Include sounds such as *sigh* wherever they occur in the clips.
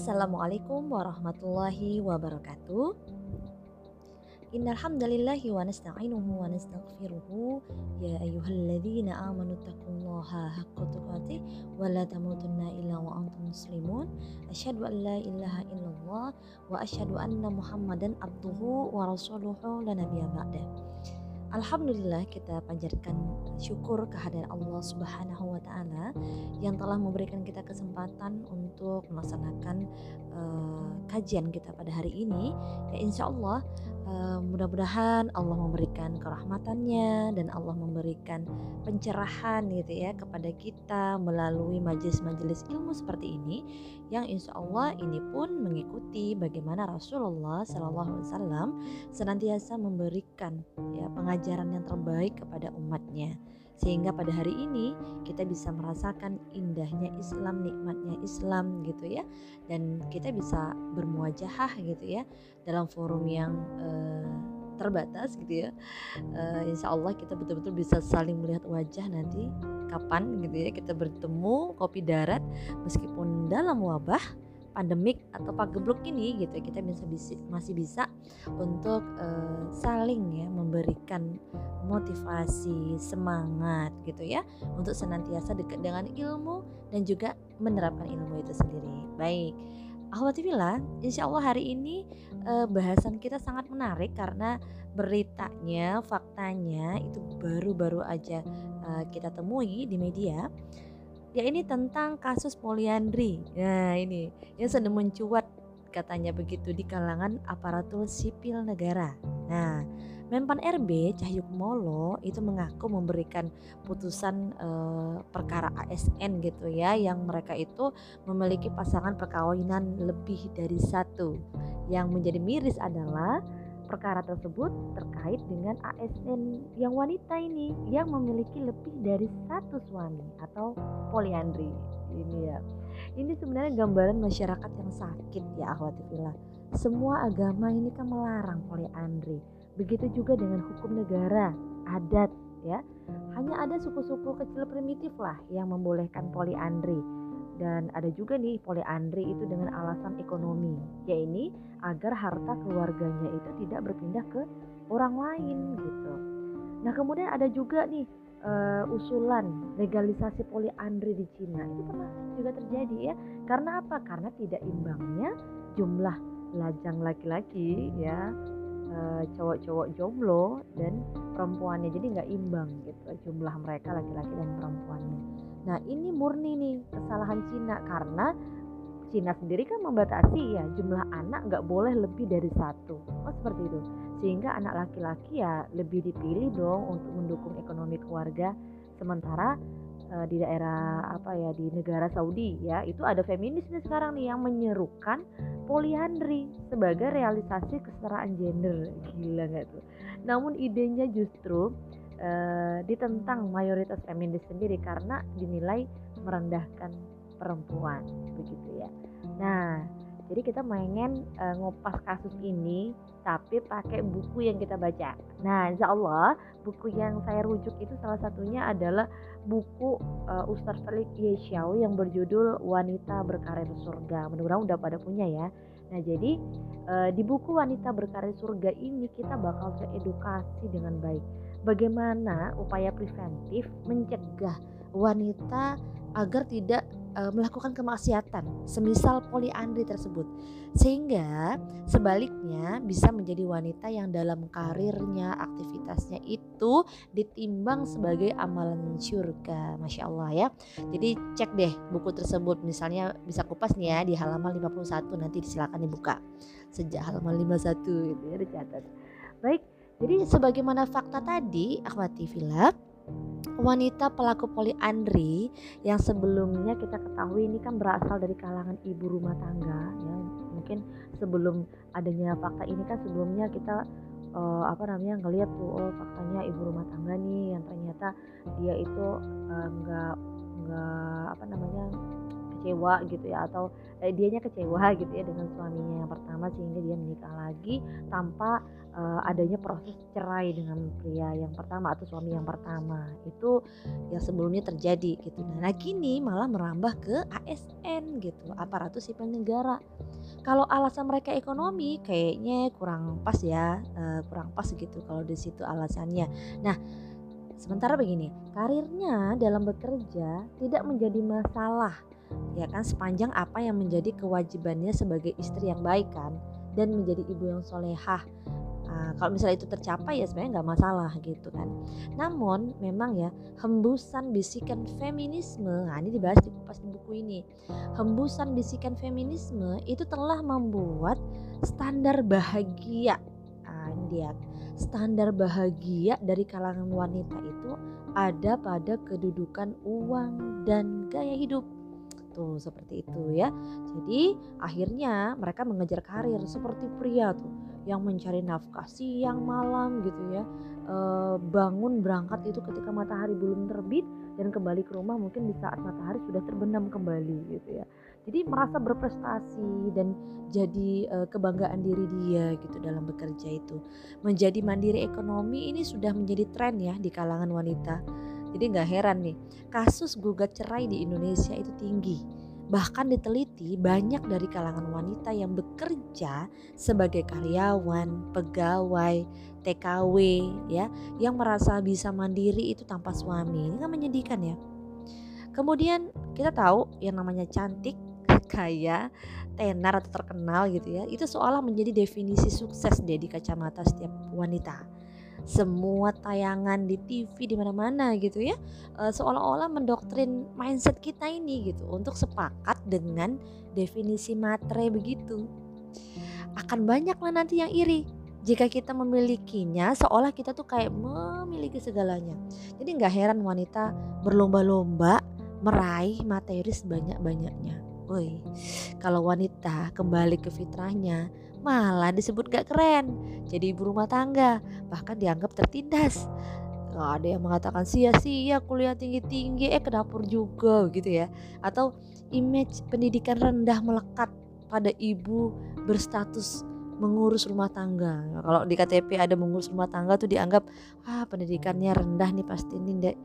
Assalamualaikum warahmatullahi wabarakatuh. Innal hamdalillahi wa nasta'inuhu wa nastaghfiruhu ya ayyuhalladzina amanu taqullaha haqqa tuqatih wa la tamutunna illa wa antum muslimun. Asyhadu an la ilaha illallah wa asyhadu anna Muhammadan abduhu wa rasuluhu la nabiyya ba'da. Alhamdulillah kita panjatkan syukur kehadiran Allah Subhanahu wa taala yang telah memberikan kita kesempatan untuk melaksanakan uh, kajian kita pada hari ini. Ya insya Allah mudah-mudahan Allah memberikan kerahmatannya dan Allah memberikan pencerahan gitu ya kepada kita melalui majelis-majelis ilmu seperti ini yang insya Allah ini pun mengikuti bagaimana Rasulullah Shallallahu Alaihi Wasallam senantiasa memberikan ya pengajaran yang terbaik kepada umatnya sehingga pada hari ini kita bisa merasakan indahnya Islam, nikmatnya Islam gitu ya, dan kita bisa bermuajahah gitu ya dalam forum yang uh, terbatas gitu ya. Uh, insya Allah kita betul-betul bisa saling melihat wajah nanti kapan gitu ya kita bertemu kopi darat meskipun dalam wabah pandemik atau pagebluk ini gitu kita bisa, bisa masih bisa untuk uh, saling ya memberikan motivasi semangat gitu ya untuk senantiasa dekat dengan ilmu dan juga menerapkan ilmu itu sendiri. Baik Alhamdulillah, insya Allah hari ini uh, bahasan kita sangat menarik karena beritanya, faktanya itu baru-baru aja uh, kita temui di media ya ini tentang kasus poliandri. Nah, ini yang sedang mencuat katanya begitu di kalangan aparatur sipil negara. Nah, Menpan RB Cahyokumolo itu mengaku memberikan putusan eh, perkara ASN gitu ya yang mereka itu memiliki pasangan perkawinan lebih dari satu. Yang menjadi miris adalah perkara tersebut terkait dengan ASN yang wanita ini yang memiliki lebih dari satu suami atau poliandri. Ini ya. Ini sebenarnya gambaran masyarakat yang sakit ya akhwati fillah semua agama ini kan melarang poliandri. Begitu juga dengan hukum negara adat ya. Hanya ada suku-suku kecil primitif lah yang membolehkan poliandri dan ada juga nih poliandri itu dengan alasan ekonomi ya ini agar harta keluarganya itu tidak berpindah ke orang lain gitu. Nah kemudian ada juga nih uh, usulan legalisasi poliandri di Cina. Itu pernah juga terjadi ya. Karena apa? Karena tidak imbangnya jumlah lajang laki-laki ya uh, cowok-cowok jomblo dan perempuannya. Jadi nggak imbang gitu jumlah mereka laki-laki dan perempuannya Nah ini murni nih kesalahan Cina karena Cina sendiri kan membatasi ya jumlah anak nggak boleh lebih dari satu. Oh seperti itu. Sehingga anak laki-laki ya lebih dipilih dong untuk mendukung ekonomi keluarga. Sementara uh, di daerah apa ya di negara Saudi ya itu ada feminis nih sekarang nih yang menyerukan poliandri sebagai realisasi kesetaraan gender. Gila nggak tuh? Namun idenya justru uh, ditentang mayoritas feminis sendiri karena dinilai merendahkan perempuan begitu ya. Nah, jadi kita pengen uh, ngopas kasus ini tapi pakai buku yang kita baca. Nah, insya Allah buku yang saya rujuk itu salah satunya adalah buku uh, Ustaz Felix Yeshaw yang berjudul Wanita Berkarir Surga. Mudah-mudahan udah pada punya ya. Nah, jadi uh, di buku Wanita Berkarir Surga ini kita bakal teredukasi dengan baik bagaimana upaya preventif mencegah wanita agar tidak e, melakukan kemaksiatan semisal poliandri tersebut? Sehingga sebaliknya bisa menjadi wanita yang dalam karirnya aktivitasnya itu ditimbang sebagai amalan surga Masya Allah ya. Jadi cek deh buku tersebut misalnya bisa kupas nih ya di halaman 51 nanti silakan dibuka. Sejak halaman 51 gitu ya dicatat. Baik jadi sebagaimana fakta tadi, akhwati Villa, wanita pelaku poliandri yang sebelumnya kita ketahui ini kan berasal dari kalangan ibu rumah tangga ya. Mungkin sebelum adanya fakta ini kan sebelumnya kita uh, apa namanya ngelihat tuh oh faktanya ibu rumah tangga nih yang ternyata dia itu enggak uh, enggak apa namanya kecewa gitu ya atau eh, dianya kecewa gitu ya dengan suaminya yang pertama sehingga dia menikah lagi tanpa uh, adanya proses cerai dengan pria yang pertama atau suami yang pertama. Itu yang sebelumnya terjadi gitu. Nah kini malah merambah ke ASN gitu. Aparatus sipil negara. Kalau alasan mereka ekonomi kayaknya kurang pas ya uh, kurang pas gitu kalau di situ alasannya. Nah Sementara begini, karirnya dalam bekerja tidak menjadi masalah ya kan sepanjang apa yang menjadi kewajibannya sebagai istri yang baik kan dan menjadi ibu yang solehah Nah, kalau misalnya itu tercapai ya sebenarnya nggak masalah gitu kan. Namun memang ya hembusan bisikan feminisme, nah ini dibahas di kupas di buku ini. Hembusan bisikan feminisme itu telah membuat standar bahagia. Nah, dia standar bahagia dari kalangan wanita itu ada pada kedudukan uang dan gaya hidup. Tuh seperti itu ya. Jadi akhirnya mereka mengejar karir seperti pria tuh yang mencari nafkah siang malam gitu ya. E, bangun berangkat itu ketika matahari belum terbit dan kembali ke rumah mungkin di saat matahari sudah terbenam kembali gitu ya. Jadi merasa berprestasi dan jadi uh, kebanggaan diri dia gitu dalam bekerja itu. Menjadi mandiri ekonomi ini sudah menjadi tren ya di kalangan wanita. Jadi nggak heran nih kasus gugat cerai di Indonesia itu tinggi bahkan diteliti banyak dari kalangan wanita yang bekerja sebagai karyawan, pegawai, TKW ya yang merasa bisa mandiri itu tanpa suami. Ini kan menyedihkan ya. Kemudian kita tahu yang namanya cantik *laughs* kaya, tenar atau terkenal gitu ya, itu seolah menjadi definisi sukses deh di kacamata setiap wanita. Semua tayangan di TV di mana-mana gitu ya, e, seolah-olah mendoktrin mindset kita ini gitu untuk sepakat dengan definisi matre begitu. Akan banyak lah nanti yang iri jika kita memilikinya seolah kita tuh kayak memiliki segalanya. Jadi nggak heran wanita berlomba-lomba meraih materi sebanyak-banyaknya. Woi, kalau wanita kembali ke fitrahnya malah disebut gak keren. Jadi ibu rumah tangga, bahkan dianggap tertindas. Gak ada yang mengatakan sia-sia kuliah tinggi-tinggi, eh ke dapur juga gitu ya. Atau image pendidikan rendah melekat pada ibu berstatus mengurus rumah tangga. Kalau di KTP ada mengurus rumah tangga tuh dianggap ah pendidikannya rendah nih pasti ini dek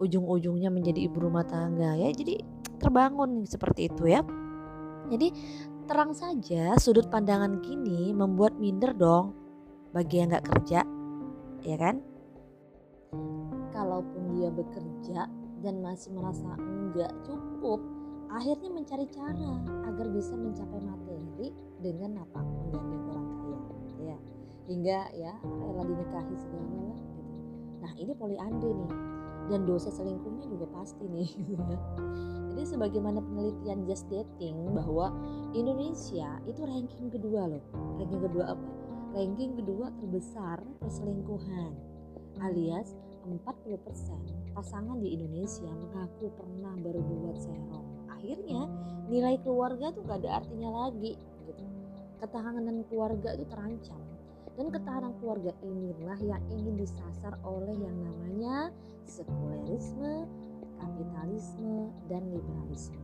ujung-ujungnya menjadi ibu rumah tangga ya. Jadi terbangun seperti itu ya. Jadi terang saja sudut pandangan kini membuat minder dong bagi yang nggak kerja, ya kan? Kalaupun dia bekerja dan masih merasa enggak cukup, akhirnya mencari cara agar bisa mencapai materi dengan apa menggandeng orang kaya, ya hingga ya rela dinikahi segalanya lah gitu. Nah ini poliandri nih dan dosa selingkuhnya juga pasti nih. *laughs* Jadi sebagaimana penelitian Just Dating bahwa Indonesia itu ranking kedua loh. Ranking kedua apa? Ranking kedua terbesar perselingkuhan. Alias 40% pasangan di Indonesia mengaku pernah berbuat serong. Akhirnya nilai keluarga tuh gak ada artinya lagi gitu. Ketahanan keluarga itu terancam dan ketahanan keluarga inilah yang ingin disasar oleh yang namanya sekulerisme, kapitalisme dan liberalisme.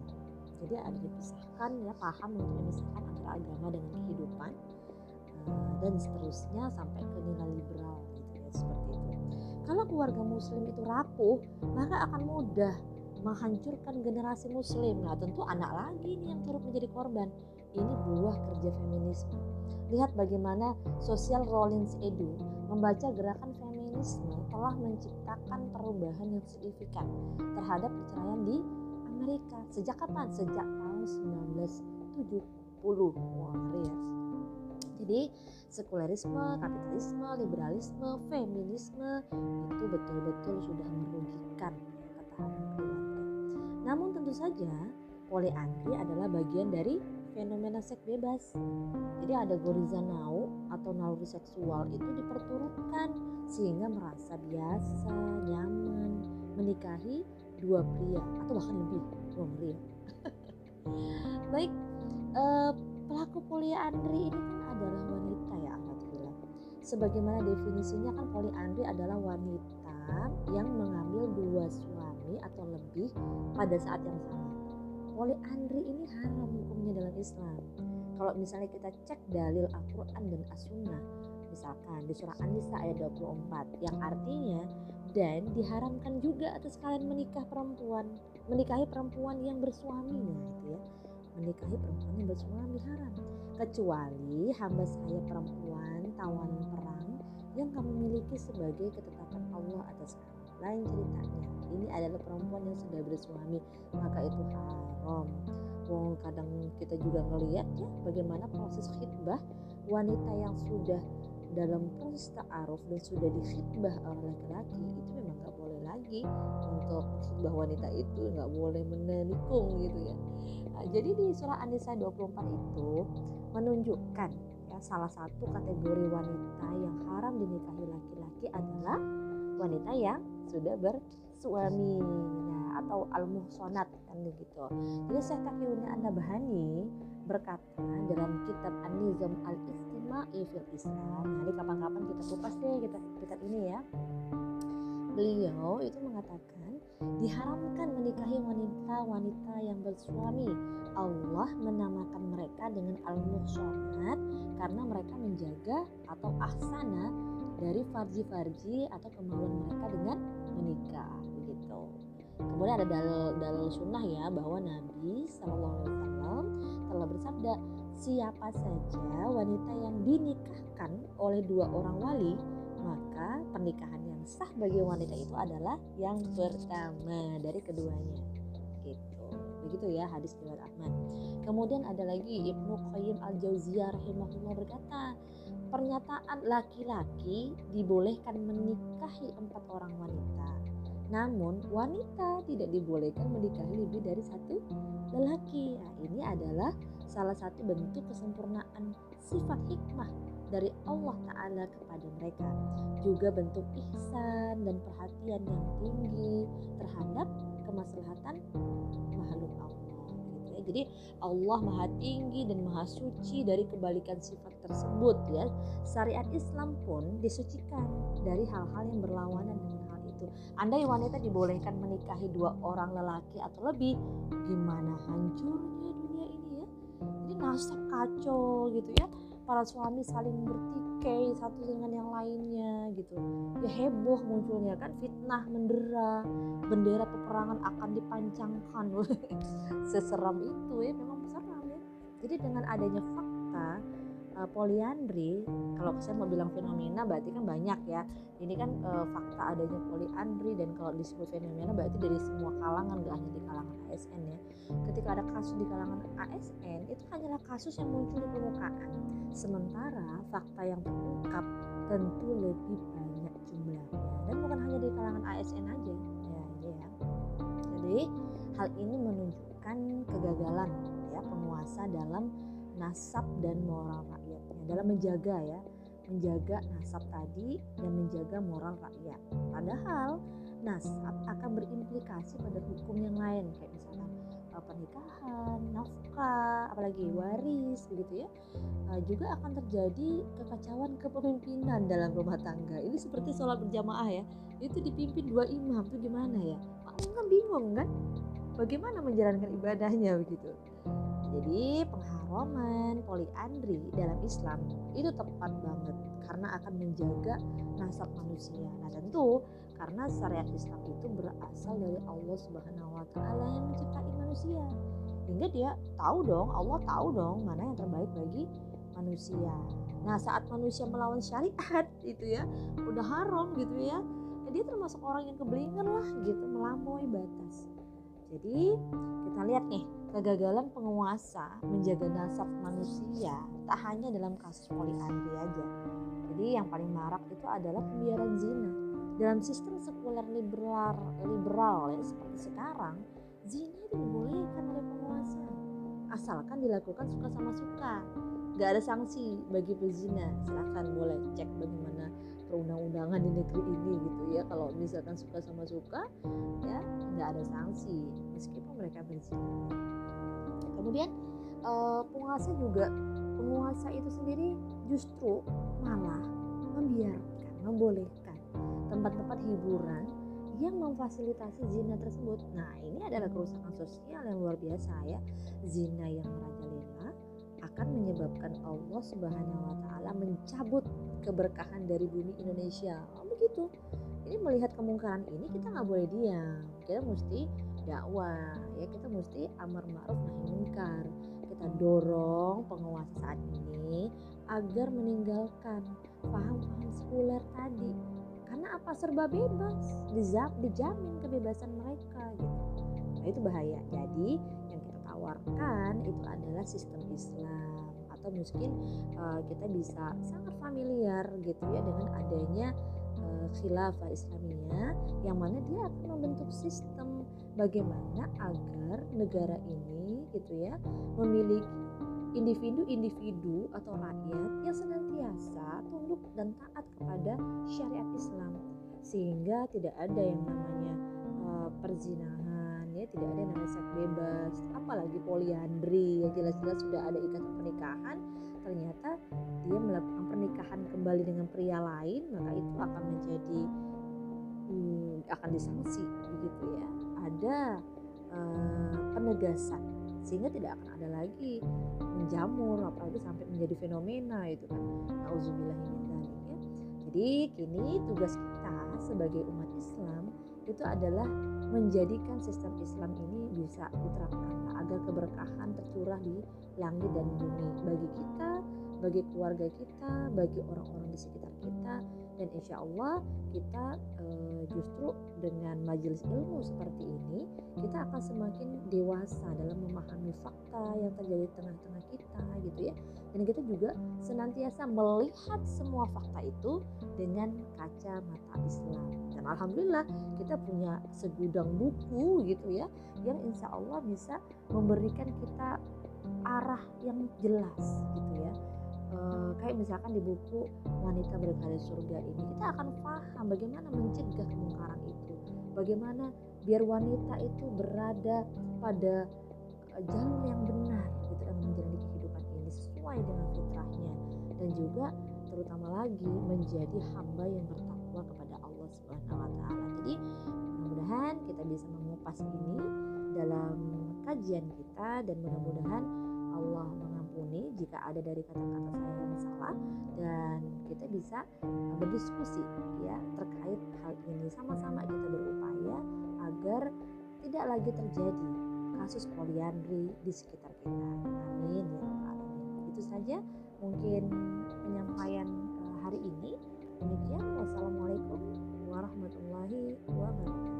Jadi ada dipisahkan ya paham untuk memisahkan antara agama dengan kehidupan uh, dan seterusnya sampai ke nilai liberal gitu ya seperti itu. Kalau keluarga muslim itu rapuh, maka akan mudah menghancurkan generasi muslim. Nah, tentu anak lagi nih yang turut menjadi korban. Ini buah kerja feminisme. Lihat bagaimana Social Rollins Edu membaca gerakan feminisme telah menciptakan perubahan yang signifikan terhadap perceraian di Amerika. Sejak kapan? Sejak tahun 1970. Wah, ngeri ya. Jadi sekulerisme, kapitalisme, liberalisme, feminisme itu betul-betul sudah merugikan ketahanan keluarga. Namun tentu saja poliandri adalah bagian dari fenomena seks bebas. Jadi ada goriza nau atau naluri seksual itu diperturutkan sehingga merasa biasa, nyaman menikahi dua pria atau bahkan lebih. Wah pria. *laughs* Baik, eh, pelaku poliandri ini kan adalah wanita ya alhamdulillah. Sebagaimana definisinya kan poliandri adalah wanita yang mengambil dua suami atau lebih pada saat yang sama poliandri ini haram hukumnya dalam Islam. Kalau misalnya kita cek dalil Al-Quran dan As-Sunnah misalkan di surah An-Nisa ayat 24 yang artinya dan diharamkan juga atas kalian menikah perempuan menikahi perempuan yang bersuami nah itu ya. Menikahi perempuan yang bersuami haram. Kecuali hamba saya perempuan tawan perang yang kamu miliki sebagai ketetapan Allah atas kamu. Lain ceritanya ini adalah perempuan yang sudah bersuami maka itu haram. Wong kadang kita juga ngelihat ya bagaimana proses khidbah wanita yang sudah dalam proses ta'aruf dan sudah dikhidbah oleh laki-laki itu memang nggak boleh lagi untuk khidbah wanita itu nggak boleh menikung gitu ya. Nah, jadi di surah An-Nisa 24 itu menunjukkan ya salah satu kategori wanita yang haram dinikahi laki-laki adalah wanita yang sudah bersuami nah, atau al-muhsonat kan gitu. Jadi Syekh Taqiyuddin An-Nabhani berkata dalam kitab An-Nizam Al-Istima'i fil Islam. Jadi kapan-kapan kita kupas deh kitab, kitab ini ya. Beliau itu mengatakan diharamkan menikahi wanita-wanita yang bersuami. Allah menamakan mereka dengan al-muhsanat karena mereka menjaga atau ahsana dari farji-farji atau kemaluan mereka dengan menikah begitu. Kemudian ada dalil dalil sunnah ya bahwa Nabi Wasallam telah bersabda siapa saja wanita yang dinikahkan oleh dua orang wali maka pernikahan yang sah bagi wanita itu adalah yang pertama dari keduanya. Gitu. Begitu ya hadis riwayat Ahmad. Kemudian ada lagi Ibnu Qayyim al Jauziyah rahimahullah berkata pernyataan laki-laki dibolehkan menikahi empat orang wanita namun wanita tidak dibolehkan menikahi lebih dari satu lelaki. Nah, ini adalah salah satu bentuk kesempurnaan sifat hikmah dari Allah Ta'ala kepada mereka. Juga bentuk ihsan dan perhatian yang tinggi terhadap kemaslahatan makhluk Allah. Gitu ya. Jadi Allah maha tinggi dan maha suci dari kebalikan sifat tersebut ya. Syariat Islam pun disucikan dari hal-hal yang berlawanan dengan itu. Andai wanita dibolehkan menikahi dua orang lelaki atau lebih, gimana hancurnya dunia ini ya? Jadi nasab kacau gitu ya. Para suami saling bertikai satu dengan yang lainnya gitu. Ya heboh munculnya kan fitnah mendera, bendera peperangan akan dipancangkan. *laughs* Seseram itu ya memang seram ya. Jadi dengan adanya fakta uh, poliandri kalau saya mau bilang fenomena berarti kan banyak ya. Ini kan uh, fakta adanya poliandri dan kalau disebut fenomena berarti dari semua kalangan gak hanya di kalangan ASN ya. Ketika ada kasus di kalangan ASN itu hanyalah kasus yang muncul di permukaan. Sementara fakta yang terungkap tentu lebih banyak jumlahnya. Dan bukan hanya di kalangan ASN aja ya, ya. jadi hal ini menunjukkan kegagalan ya penguasa dalam nasab dan moral dalam menjaga ya menjaga nasab tadi dan menjaga moral rakyat. Padahal nasab akan berimplikasi pada hukum yang lain kayak misalnya uh, pernikahan nafkah apalagi waris begitu ya. Uh, juga akan terjadi kekacauan kepemimpinan dalam rumah tangga. Ini seperti sholat berjamaah ya itu dipimpin dua imam tuh gimana ya? Kan bingung kan? Bagaimana menjalankan ibadahnya begitu jadi pengharaman poliandri dalam Islam itu tepat banget karena akan menjaga nasab manusia. Nah tentu karena syariat Islam itu berasal dari Allah Subhanahu Wa Taala yang menciptai manusia, hingga dia tahu dong, Allah tahu dong mana yang terbaik bagi manusia. Nah saat manusia melawan syariat *laughs* itu ya udah haram gitu ya, dia termasuk orang yang keblinger lah gitu melampaui batas. Jadi kita lihat nih kegagalan penguasa menjaga nasab manusia tak hanya dalam kasus poliandri aja. Jadi yang paling marak itu adalah pembiaran zina. Dalam sistem sekuler liberal, liberal ya seperti sekarang, zina itu dibolehkan oleh penguasa asalkan dilakukan suka sama suka. Gak ada sanksi bagi pezina. Silahkan boleh cek bagaimana perundang-undangan di negeri ini gitu ya kalau misalkan suka sama suka ya nggak ada sanksi meskipun mereka berzina kemudian uh, penguasa juga penguasa itu sendiri justru malah membiarkan membolehkan tempat-tempat hiburan yang memfasilitasi zina tersebut. Nah, ini adalah kerusakan sosial yang luar biasa ya. Zina yang merajalela akan menyebabkan Allah Subhanahu wa taala mencabut keberkahan dari bumi Indonesia. Oh, begitu. Ini melihat kemungkaran ini kita nggak boleh diam. Kita mesti dakwah ya, kita mesti amar ma'ruf nahi munkar. Kita dorong penguasa saat ini agar meninggalkan paham-paham sekuler tadi. Karena apa? Serba bebas. Dijam, dijamin kebebasan mereka gitu. Nah itu bahaya. Jadi yang kita tawarkan itu adalah sistem Islam. Atau mungkin uh, kita bisa sangat familiar gitu ya dengan adanya khilafah Islamiyah yang mana dia akan membentuk sistem bagaimana agar negara ini gitu ya memiliki individu-individu atau rakyat yang senantiasa tunduk dan taat kepada syariat Islam. Sehingga tidak ada yang namanya uh, perzinahan ya tidak ada yang namanya seks bebas apalagi poliandri ya jelas-jelas sudah ada ikatan pernikahan ternyata dia melakukan pernikahan kembali dengan pria lain maka itu akan menjadi hmm, akan disanksi begitu ya. Ada uh, penegasan sehingga tidak akan ada lagi menjamur apalagi sampai menjadi fenomena itu kan. Auzubillah ya. Jadi kini tugas kita sebagai umat Islam itu adalah menjadikan sistem Islam ini bisa diterapkan agar keberkahan tercurah di langit dan bumi bagi kita, bagi keluarga kita, bagi orang-orang di sekitar kita. Dan insya Allah kita e, justru dengan majelis ilmu seperti ini kita akan semakin dewasa dalam memahami fakta yang terjadi di tengah-tengah kita gitu ya. Dan kita juga senantiasa melihat semua fakta itu dengan kaca mata Islam dan alhamdulillah kita punya segudang buku gitu ya yang insya Allah bisa memberikan kita arah yang jelas gitu ya. Eh, kayak misalkan di buku wanita berkali surga ini kita akan paham bagaimana mencegah kemungkaran itu. Bagaimana biar wanita itu berada pada uh, jalur yang benar gitu kan menjalani kehidupan ini sesuai dengan fitrahnya. Dan juga terutama lagi menjadi hamba yang Allah Subhanahu wa taala. Jadi mudah-mudahan kita bisa mengupas ini dalam kajian kita dan mudah-mudahan Allah mengampuni jika ada dari kata-kata saya yang salah dan kita bisa uh, berdiskusi ya terkait hal ini sama-sama kita berupaya agar tidak lagi terjadi kasus poliandri di sekitar kita. Amin ya alamin. Itu saja mungkin penyampaian uh, hari ini. Demikian wassalamualaikum warahmatullahi wabarakatuh.